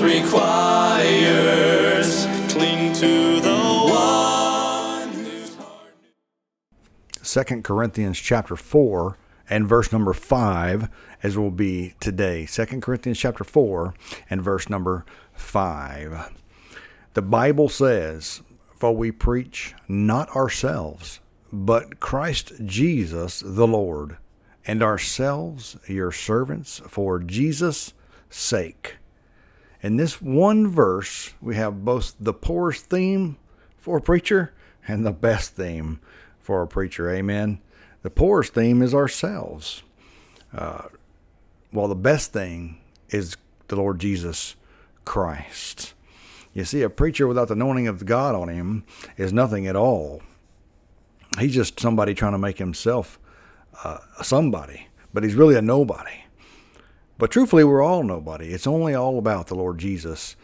requires. Cling to the one whose heart. Second Corinthians chapter 4 and verse number 5 as will be today. Second Corinthians chapter 4 and verse number 5. The Bible says, "For we preach not ourselves, but Christ Jesus the Lord, and ourselves your servants for Jesus' sake." In this one verse, we have both the poorest theme for a preacher and the best theme for a preacher. Amen. The poorest theme is ourselves, uh, while the best thing is the Lord Jesus Christ. You see, a preacher without the anointing of God on him is nothing at all. He's just somebody trying to make himself uh, somebody, but he's really a nobody. But truthfully, we're all nobody. It's only all about the Lord Jesus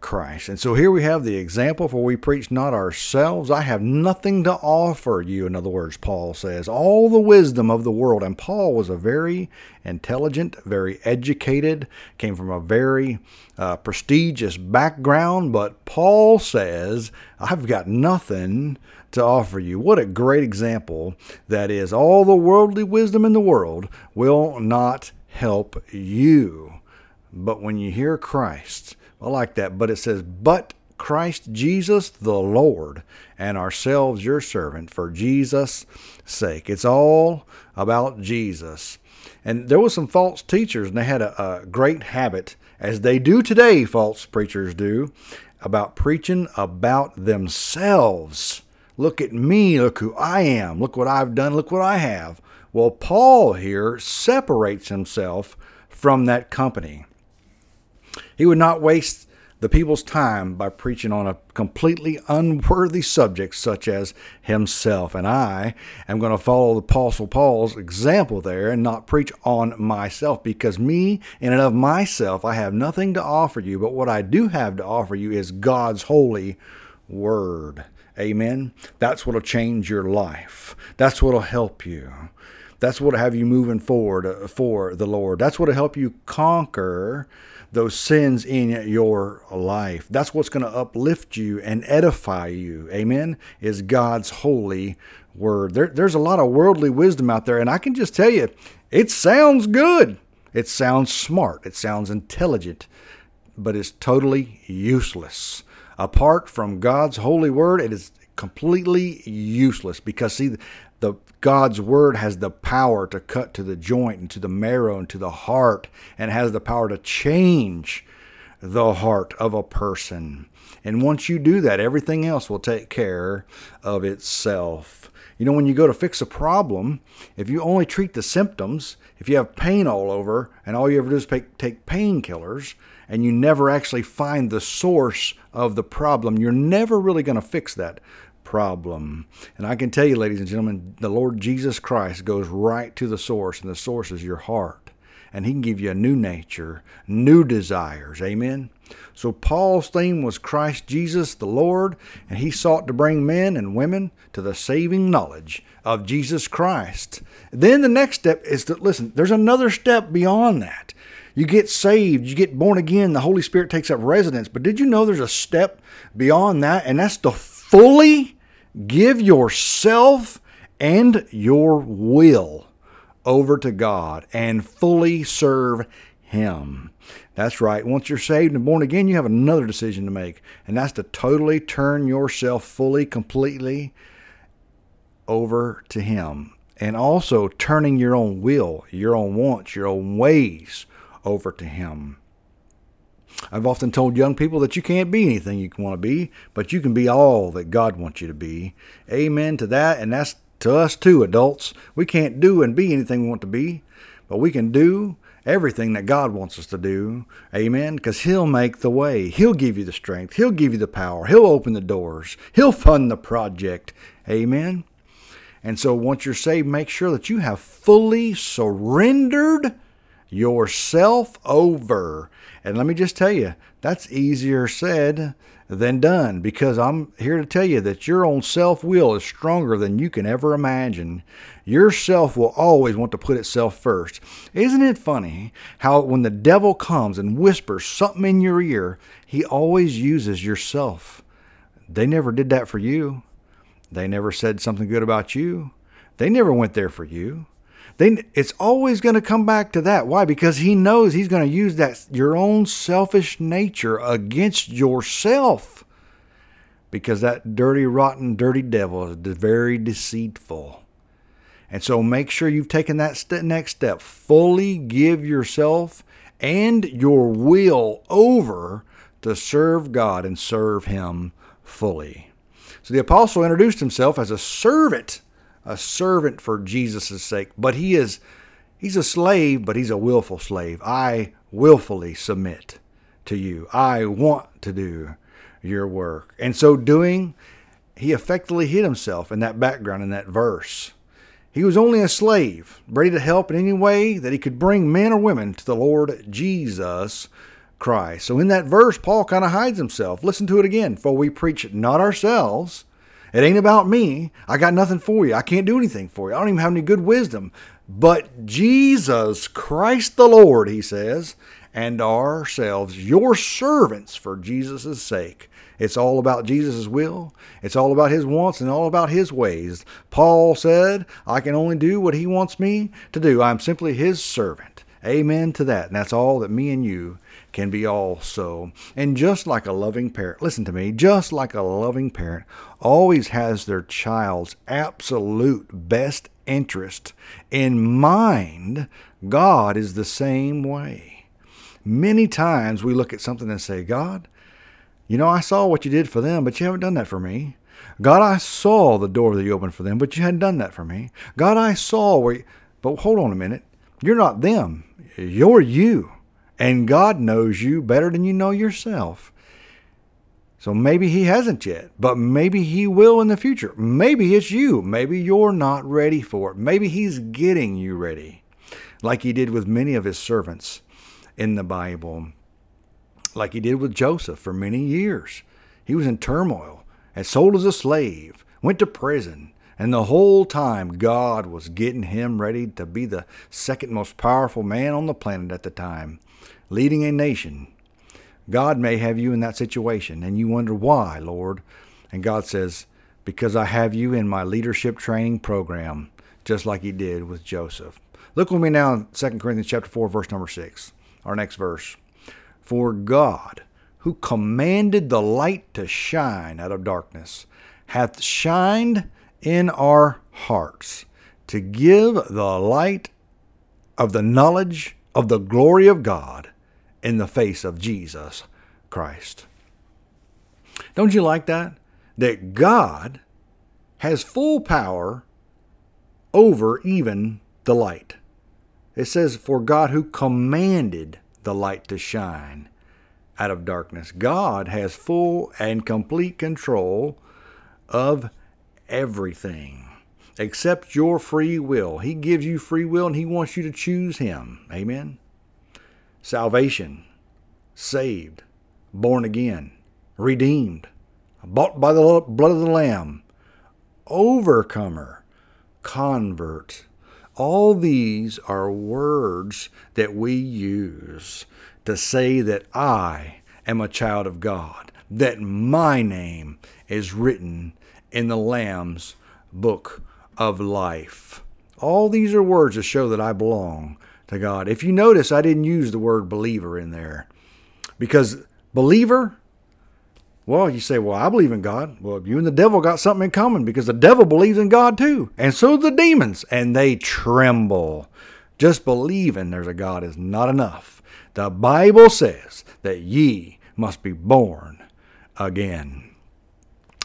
Christ. And so here we have the example for we preach not ourselves. I have nothing to offer you. In other words, Paul says, all the wisdom of the world. And Paul was a very intelligent, very educated, came from a very uh, prestigious background. But Paul says, I've got nothing to offer you. What a great example that is. All the worldly wisdom in the world will not help you. But when you hear Christ, I like that, but it says, But Christ Jesus the Lord, and ourselves your servant for Jesus' sake. It's all about Jesus. And there was some false teachers, and they had a, a great habit, as they do today, false preachers do, about preaching about themselves. Look at me, look who I am, look what I've done, look what I have. Well, Paul here separates himself from that company. He would not waste the people's time by preaching on a completely unworthy subject such as himself. And I am going to follow the Apostle Paul's example there and not preach on myself because me, in and of myself, I have nothing to offer you. But what I do have to offer you is God's holy word. Amen. That's what'll change your life. That's what'll help you. That's what'll have you moving forward uh, for the Lord. That's what'll help you conquer those sins in your life. That's what's going to uplift you and edify you. Amen. Is God's holy word. There, there's a lot of worldly wisdom out there, and I can just tell you, it sounds good. It sounds smart. It sounds intelligent, but it's totally useless. Apart from God's holy word, it is completely useless because see the God's word has the power to cut to the joint and to the marrow and to the heart and has the power to change the heart of a person. And once you do that, everything else will take care of itself. You know, when you go to fix a problem, if you only treat the symptoms, if you have pain all over and all you ever do is take, take painkillers and you never actually find the source of the problem, you're never really going to fix that problem. And I can tell you, ladies and gentlemen, the Lord Jesus Christ goes right to the source, and the source is your heart. And He can give you a new nature, new desires. Amen. So Paul's theme was Christ Jesus the Lord, and he sought to bring men and women to the saving knowledge of Jesus Christ. Then the next step is to listen, there's another step beyond that. You get saved, you get born again, the Holy Spirit takes up residence. But did you know there's a step beyond that? And that's to fully give yourself and your will over to God and fully serve Him. That's right. Once you're saved and born again, you have another decision to make, and that's to totally turn yourself fully, completely over to Him. And also turning your own will, your own wants, your own ways over to Him. I've often told young people that you can't be anything you want to be, but you can be all that God wants you to be. Amen to that. And that's to us too, adults. We can't do and be anything we want to be, but we can do everything that God wants us to do. Amen. Because He'll make the way. He'll give you the strength. He'll give you the power. He'll open the doors. He'll fund the project. Amen. And so once you're saved, make sure that you have fully surrendered yourself over. And let me just tell you, that's easier said than done because I'm here to tell you that your own self will is stronger than you can ever imagine. Your self will always want to put itself first. Isn't it funny how when the devil comes and whispers something in your ear, he always uses yourself? They never did that for you. They never said something good about you. They never went there for you. They, it's always going to come back to that. Why? Because he knows he's going to use that your own selfish nature against yourself. Because that dirty, rotten, dirty devil is very deceitful. And so make sure you've taken that st- next step. Fully give yourself and your will over to serve God and serve Him fully. So the apostle introduced himself as a servant a servant for Jesus' sake. But he is he's a slave, but he's a willful slave. I willfully submit to you. I want to do your work. And so doing, he effectively hid himself in that background in that verse. He was only a slave, ready to help in any way that he could bring men or women to the Lord Jesus Christ. So in that verse, Paul kind of hides himself. Listen to it again. For we preach not ourselves, it ain't about me. I got nothing for you. I can't do anything for you. I don't even have any good wisdom. But Jesus Christ the Lord, he says, and ourselves, your servants for Jesus' sake. It's all about Jesus' will. It's all about his wants and all about his ways. Paul said, I can only do what he wants me to do. I'm simply his servant. Amen to that. And that's all that me and you can be also. And just like a loving parent, listen to me, just like a loving parent always has their child's absolute best interest in mind, God is the same way. Many times we look at something and say, God, you know, I saw what you did for them, but you haven't done that for me. God, I saw the door that you opened for them, but you hadn't done that for me. God, I saw where you, but hold on a minute. You're not them. You're you. And God knows you better than you know yourself. So maybe He hasn't yet, but maybe He will in the future. Maybe it's you. Maybe you're not ready for it. Maybe He's getting you ready, like He did with many of His servants in the Bible, like He did with Joseph for many years. He was in turmoil, and sold as a slave, went to prison, and the whole time, God was getting him ready to be the second most powerful man on the planet at the time leading a nation. God may have you in that situation, and you wonder why, Lord. And God says, Because I have you in my leadership training program, just like He did with Joseph. Look with me now in 2 Corinthians chapter 4, verse number 6, our next verse. For God, who commanded the light to shine out of darkness, hath shined in our hearts to give the light of the knowledge of the glory of God in the face of Jesus Christ. Don't you like that? That God has full power over even the light. It says, For God who commanded the light to shine out of darkness. God has full and complete control of everything except your free will. He gives you free will and He wants you to choose Him. Amen salvation, saved, born again, redeemed, bought by the blood of the Lamb, overcomer, convert. All these are words that we use to say that I am a child of God, that my name is written in the Lamb's book of life. All these are words to show that I belong to God. If you notice, I didn't use the word believer in there because believer, well, you say, well, I believe in God. Well, you and the devil got something in common because the devil believes in God too. And so do the demons, and they tremble. Just believing there's a God is not enough. The Bible says that ye must be born again.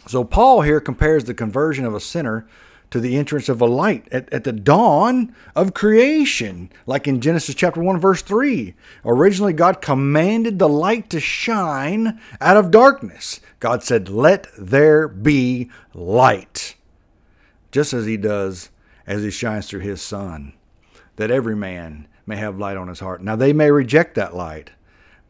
So Paul here compares the conversion of a sinner to the entrance of a light at, at the dawn of creation, like in Genesis chapter 1, verse 3. Originally, God commanded the light to shine out of darkness. God said, Let there be light, just as He does as He shines through His Son, that every man may have light on his heart. Now, they may reject that light,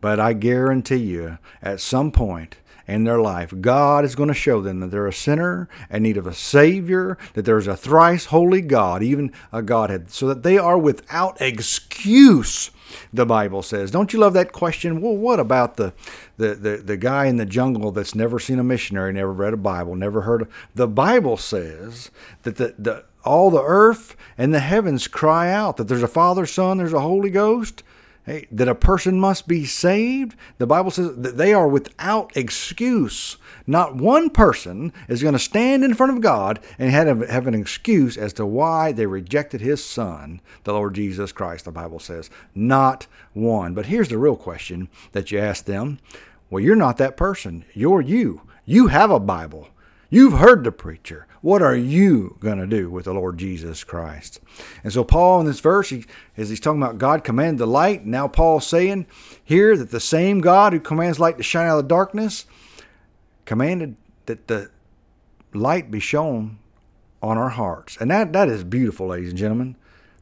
but I guarantee you, at some point, in their life, God is going to show them that they're a sinner in need of a Savior, that there's a thrice holy God, even a Godhead, so that they are without excuse. The Bible says. Don't you love that question? Well, what about the, the, the, the guy in the jungle that's never seen a missionary, never read a Bible, never heard of the Bible says that the, the all the earth and the heavens cry out that there's a Father, Son, there's a Holy Ghost, Hey, that a person must be saved, the Bible says that they are without excuse. Not one person is going to stand in front of God and have, have an excuse as to why they rejected his son, the Lord Jesus Christ, the Bible says. Not one. But here's the real question that you ask them. Well, you're not that person. You're you. You have a Bible. You've heard the preacher. What are you going to do with the Lord Jesus Christ? And so, Paul in this verse, he, as he's talking about God commanded the light, now Paul's saying here that the same God who commands light to shine out of the darkness commanded that the light be shown on our hearts. And that, that is beautiful, ladies and gentlemen,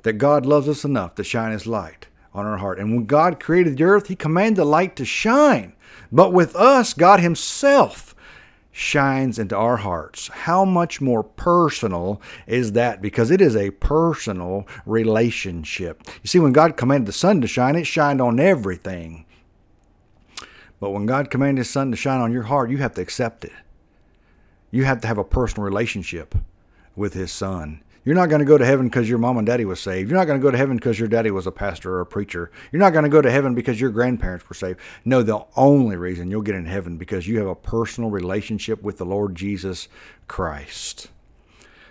that God loves us enough to shine his light on our heart. And when God created the earth, he commanded the light to shine. But with us, God himself shines into our hearts. How much more personal is that? Because it is a personal relationship. You see, when God commanded the sun to shine, it shined on everything. But when God commanded His sun to shine on your heart, you have to accept it. You have to have a personal relationship with His Son. You're not going to go to heaven because your mom and daddy was saved. You're not going to go to heaven because your daddy was a pastor or a preacher. You're not going to go to heaven because your grandparents were saved. No, the only reason you'll get in heaven because you have a personal relationship with the Lord Jesus Christ.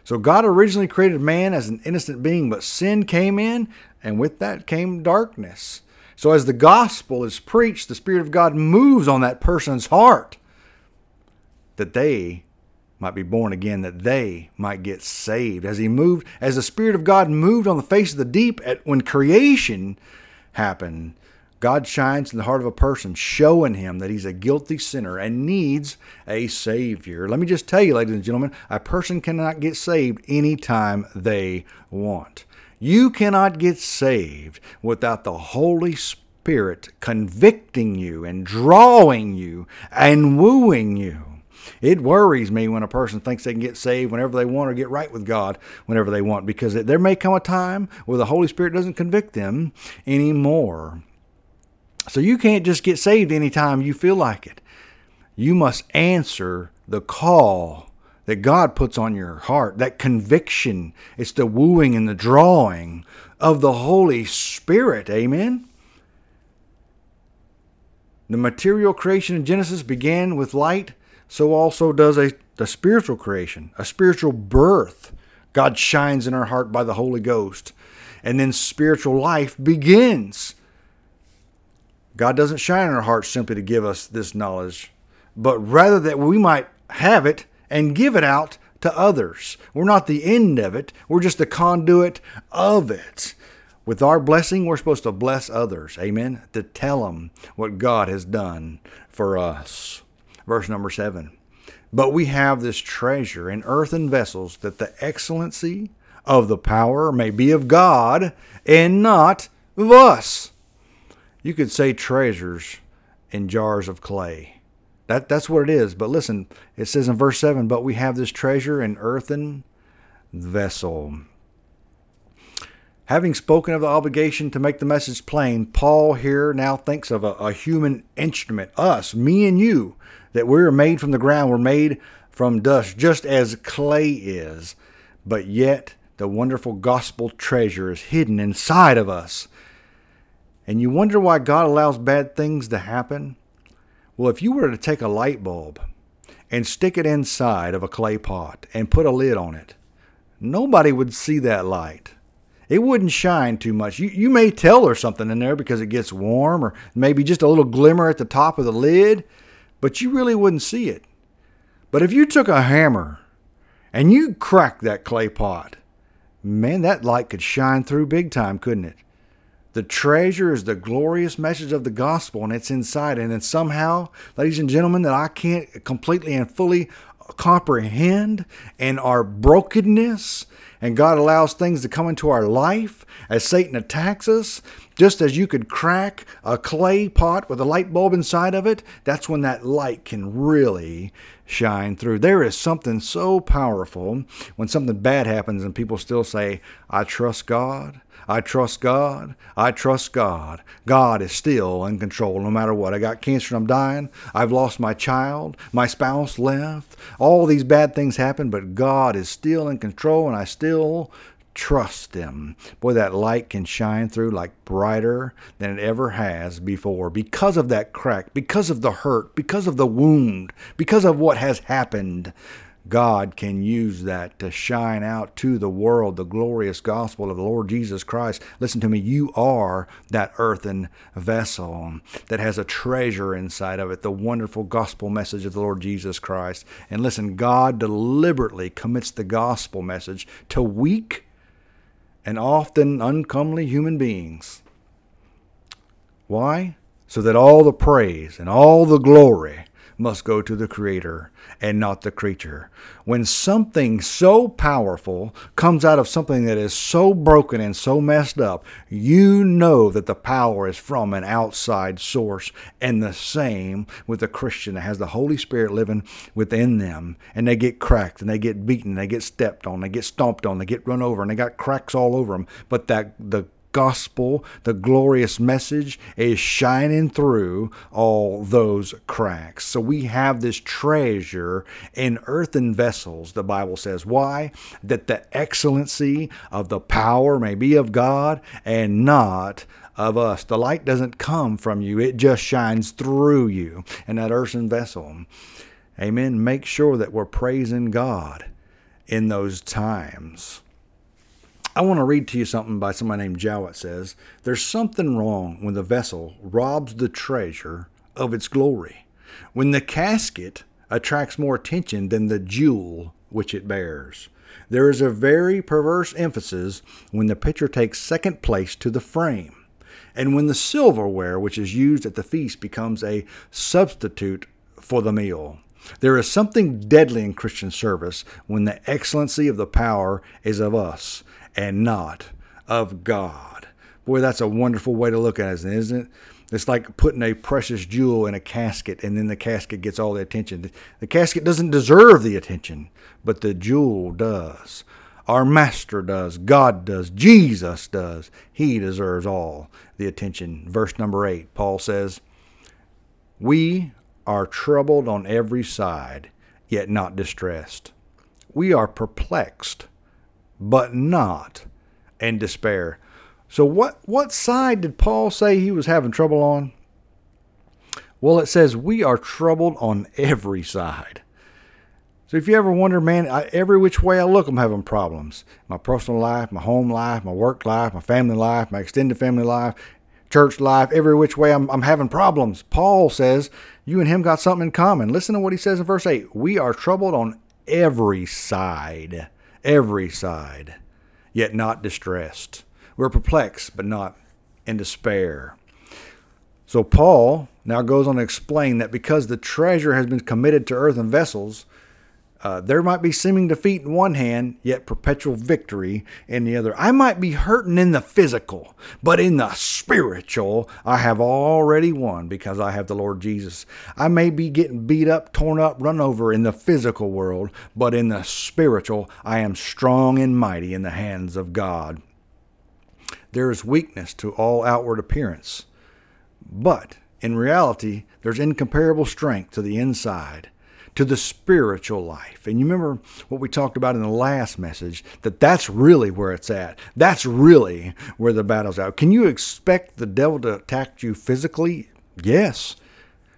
So God originally created man as an innocent being, but sin came in, and with that came darkness. So as the gospel is preached, the Spirit of God moves on that person's heart that they might be born again, that they might get saved. As he moved, as the Spirit of God moved on the face of the deep at when creation happened, God shines in the heart of a person, showing him that he's a guilty sinner and needs a Savior. Let me just tell you, ladies and gentlemen, a person cannot get saved anytime they want. You cannot get saved without the Holy Spirit convicting you and drawing you and wooing you. It worries me when a person thinks they can get saved whenever they want or get right with God whenever they want, because there may come a time where the Holy Spirit doesn't convict them anymore. So you can't just get saved anytime you feel like it. You must answer the call that God puts on your heart, that conviction. It's the wooing and the drawing of the Holy Spirit. Amen. The material creation in Genesis began with light so also does a the spiritual creation, a spiritual birth. God shines in our heart by the Holy Ghost. And then spiritual life begins. God doesn't shine in our hearts simply to give us this knowledge, but rather that we might have it and give it out to others. We're not the end of it, we're just the conduit of it. With our blessing, we're supposed to bless others. Amen. To tell them what God has done for us verse number 7. But we have this treasure in earthen vessels, that the excellency of the power may be of God and not of us. You could say treasures in jars of clay. That, that's what it is. But listen, it says in verse 7 But we have this treasure in earthen vessel. Having spoken of the obligation to make the message plain, Paul here now thinks of a, a human instrument, us, me and you, that we're made from the ground, we're made from dust, just as clay is. But yet, the wonderful gospel treasure is hidden inside of us. and you wonder why God allows bad things to happen? Well, if you were to take a light bulb and stick it inside of a clay pot and put a lid on it, nobody would see that light. It wouldn't shine too much. You, you may tell there's something in there because it gets warm or maybe just a little glimmer at the top of the lid, but you really wouldn't see it. But if you took a hammer and you cracked that clay pot, man, that light could shine through big time, couldn't it? The treasure is the glorious message of the gospel, and it's inside. And then somehow, ladies and gentlemen, that I can't completely and fully comprehend, and our brokenness, and God allows things to come into our life as Satan attacks us. Just as you could crack a clay pot with a light bulb inside of it, that's when that light can really shine through. There is something so powerful when something bad happens and people still say, I trust God. I trust God. I trust God. God is still in control no matter what. I got cancer and I'm dying. I've lost my child. My spouse left. All these bad things happen, but God is still in control and I still trust Him. Boy, that light can shine through like brighter than it ever has before because of that crack, because of the hurt, because of the wound, because of what has happened. God can use that to shine out to the world the glorious gospel of the Lord Jesus Christ. Listen to me, you are that earthen vessel that has a treasure inside of it, the wonderful gospel message of the Lord Jesus Christ. And listen, God deliberately commits the gospel message to weak and often uncomely human beings. Why? So that all the praise and all the glory must go to the Creator and not the creature. When something so powerful comes out of something that is so broken and so messed up, you know that the power is from an outside source. And the same with a Christian that has the Holy Spirit living within them. And they get cracked and they get beaten, and they get stepped on, they get stomped on, they get run over, and they got cracks all over them. But that the gospel, the glorious message, is shining through all those cracks. So we have this treasure in earthen vessels, the Bible says. Why? That the excellency of the power may be of God and not of us. The light doesn't come from you, it just shines through you in that earthen vessel. Amen. Make sure that we're praising God in those times. I want to read to you something by somebody named Jowett says, There's something wrong when the vessel robs the treasure of its glory, when the casket attracts more attention than the jewel which it bears. There is a very perverse emphasis when the picture takes second place to the frame, and when the silverware which is used at the feast becomes a substitute for the meal. There is something deadly in Christian service when the excellency of the power is of us and not of God. Boy, that's a wonderful way to look at it, isn't it? It's like putting a precious jewel in a casket and then the casket gets all the attention. The casket doesn't deserve the attention, but the jewel does. Our Master does. God does. Jesus does. He deserves all the attention. Verse number 8, Paul says, We are troubled on every side, yet not distressed. We are perplexed, but not in despair. So what what side did Paul say he was having trouble on? Well, it says we are troubled on every side. So if you ever wonder, man, I, every which way I look, I'm having problems. My personal life, my home life, my work life, my family life, my extended family life, church life, every which way I'm, I'm having problems. Paul says you and him got something in common. Listen to what he says in verse 8. We are troubled on every side every side, yet not distressed. We're perplexed, but not in despair. So Paul now goes on to explain that because the treasure has been committed to earthen vessels, uh, there might be seeming defeat in one hand, yet perpetual victory in the other. I might be hurting in the physical, but in the spiritual, I have already won because I have the Lord Jesus. I may be getting beat up, torn up, run over in the physical world, but in the spiritual, I am strong and mighty in the hands of God. There is weakness to all outward appearance, but in reality, there's incomparable strength to the inside to the spiritual life. And you remember what we talked about in the last message that that's really where it's at. That's really where the battle's at. Can you expect the devil to attack you physically? Yes.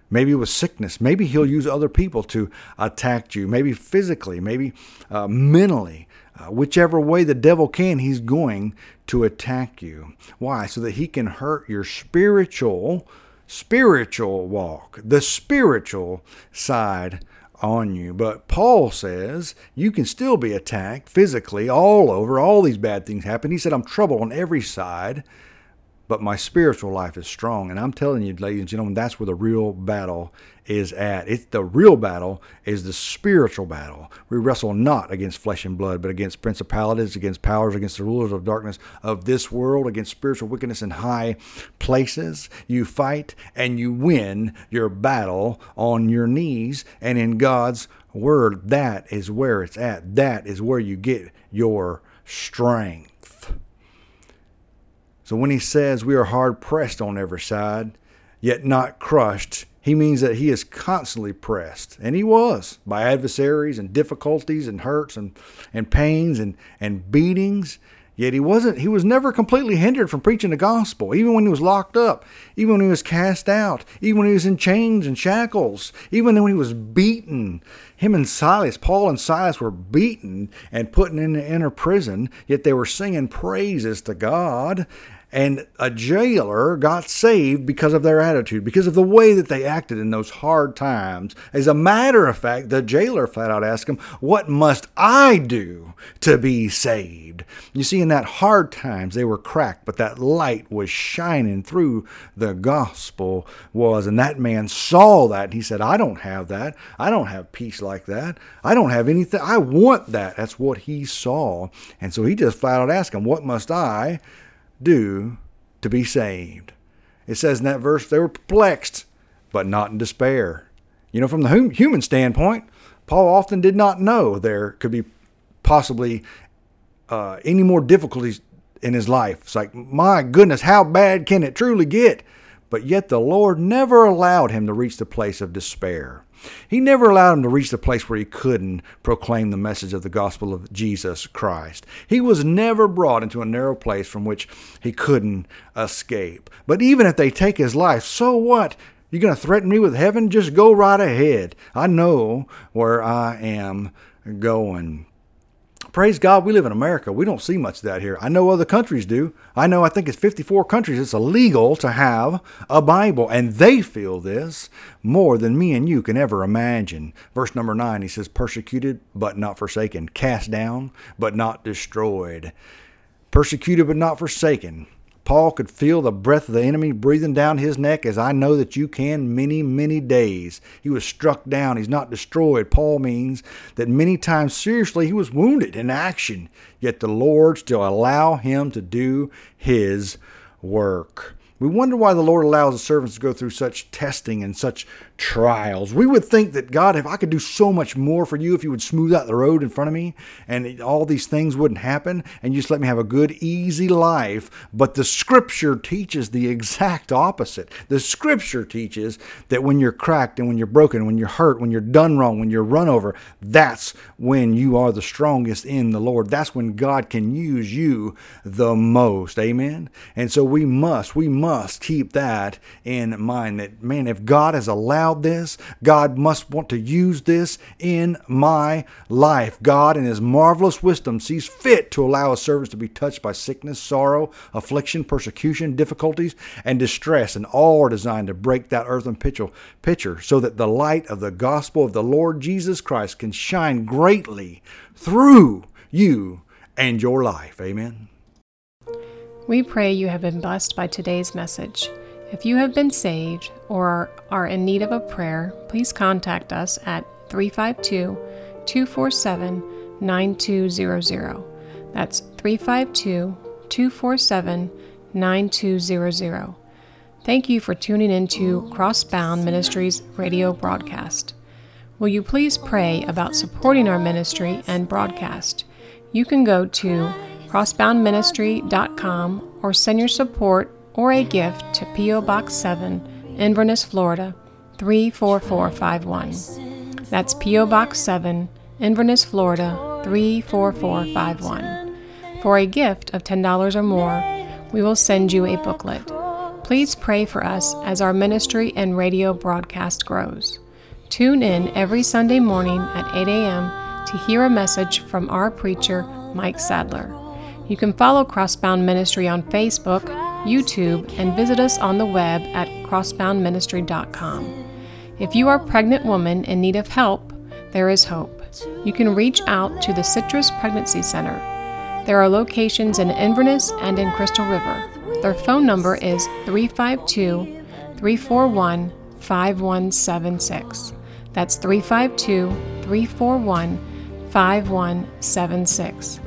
Maybe with sickness. Maybe he'll use other people to attack you. Maybe physically. Maybe uh, mentally. Uh, whichever way the devil can, he's going to attack you. Why? So that he can hurt your spiritual, spiritual walk, the spiritual side on you. But Paul says you can still be attacked physically all over. All these bad things happen. He said, I'm troubled on every side but my spiritual life is strong. And I'm telling you, ladies and gentlemen, that's where the real battle is at. It's the real battle is the spiritual battle. We wrestle not against flesh and blood, but against principalities, against powers, against the rulers of darkness of this world, against spiritual wickedness in high places. You fight and you win your battle on your knees and in God's word. That is where it's at. That is where you get your strength. So when he says we are hard pressed on every side, yet not crushed, he means that he is constantly pressed. And he was by adversaries and difficulties and hurts and, and pains and, and beatings. Yet he wasn't he was never completely hindered from preaching the gospel, even when he was locked up, even when he was cast out, even when he was in chains and shackles, even when he was beaten. Him and Silas, Paul and Silas were beaten and put in the inner prison, yet they were singing praises to God and a jailer got saved because of their attitude, because of the way that they acted in those hard times. As a matter of fact, the jailer flat out asked him, What must I do to be saved? You see, in that hard times, they were cracked, but that light was shining through the gospel was. And that man saw that and he said, I don't have that. I don't have peace like that. I don't have anything. I want that. That's what he saw. And so he just flat out asked him, What must I? Do to be saved. It says in that verse they were perplexed, but not in despair. You know, from the human standpoint, Paul often did not know there could be possibly uh, any more difficulties in his life. It's like, my goodness, how bad can it truly get? But yet the Lord never allowed him to reach the place of despair. He never allowed him to reach the place where he couldn't proclaim the message of the gospel of Jesus Christ. He was never brought into a narrow place from which he couldn't escape. But even if they take his life, so what? You're going to threaten me with heaven? Just go right ahead. I know where I am going praise God, we live in America. We don't see much of that here. I know other countries do. I know, I think it's 54 countries, it's illegal to have a Bible, and they feel this more than me and you can ever imagine. Verse number 9, he says, Persecuted, but not forsaken, cast down, but not destroyed. Persecuted, but not forsaken. Paul could feel the breath of the enemy breathing down his neck, as I know that you can many, many days. He was struck down. He's not destroyed. Paul means that many times, seriously, he was wounded in action, yet the Lord still allow him to do his work. We wonder why the Lord allows the servants to go through such testing and such trials. We would think that God, if I could do so much more for you, if you would smooth out the road in front of me and all these things wouldn't happen and you just let me have a good, easy life. But the scripture teaches the exact opposite. The scripture teaches that when you're cracked and when you're broken, when you're hurt, when you're done wrong, when you're run over, that's when you are the strongest in the Lord. That's when God can use you the most. Amen. And so we must, we must must keep that in mind that, man, if God has allowed this, God must want to use this in my life. God, in His marvelous wisdom, sees fit to allow His servants to be touched by sickness, sorrow, affliction, persecution, difficulties, and distress, and all are designed to break that earthen pitcher so that the light of the gospel of the Lord Jesus Christ can shine greatly through you and your life. Amen. We pray you have been blessed by today's message. If you have been saved or are in need of a prayer, please contact us at 352 247 9200. That's 352 247 9200. Thank you for tuning into Crossbound Ministries radio broadcast. Will you please pray about supporting our ministry and broadcast? You can go to crossboundministry.com or send your support or a gift to P.O. Box 7, Inverness, Florida 34451. That's P.O. Box 7, Inverness, Florida 34451. For a gift of $10 or more, we will send you a booklet. Please pray for us as our ministry and radio broadcast grows. Tune in every Sunday morning at 8 a.m. to hear a message from our preacher, Mike Sadler. You can follow Crossbound Ministry on Facebook, YouTube, and visit us on the web at crossboundministry.com. If you are a pregnant woman in need of help, there is hope. You can reach out to the Citrus Pregnancy Center. There are locations in Inverness and in Crystal River. Their phone number is 352 341 5176. That's 352 341 5176.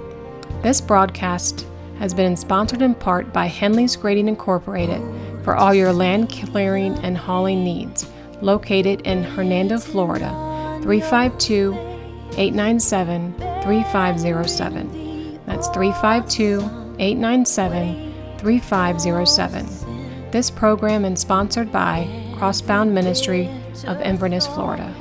This broadcast has been sponsored in part by Henley's Grading Incorporated for all your land clearing and hauling needs, located in Hernando, Florida, 352 897 3507. That's 352 897 3507. This program is sponsored by Crossbound Ministry of Inverness, Florida.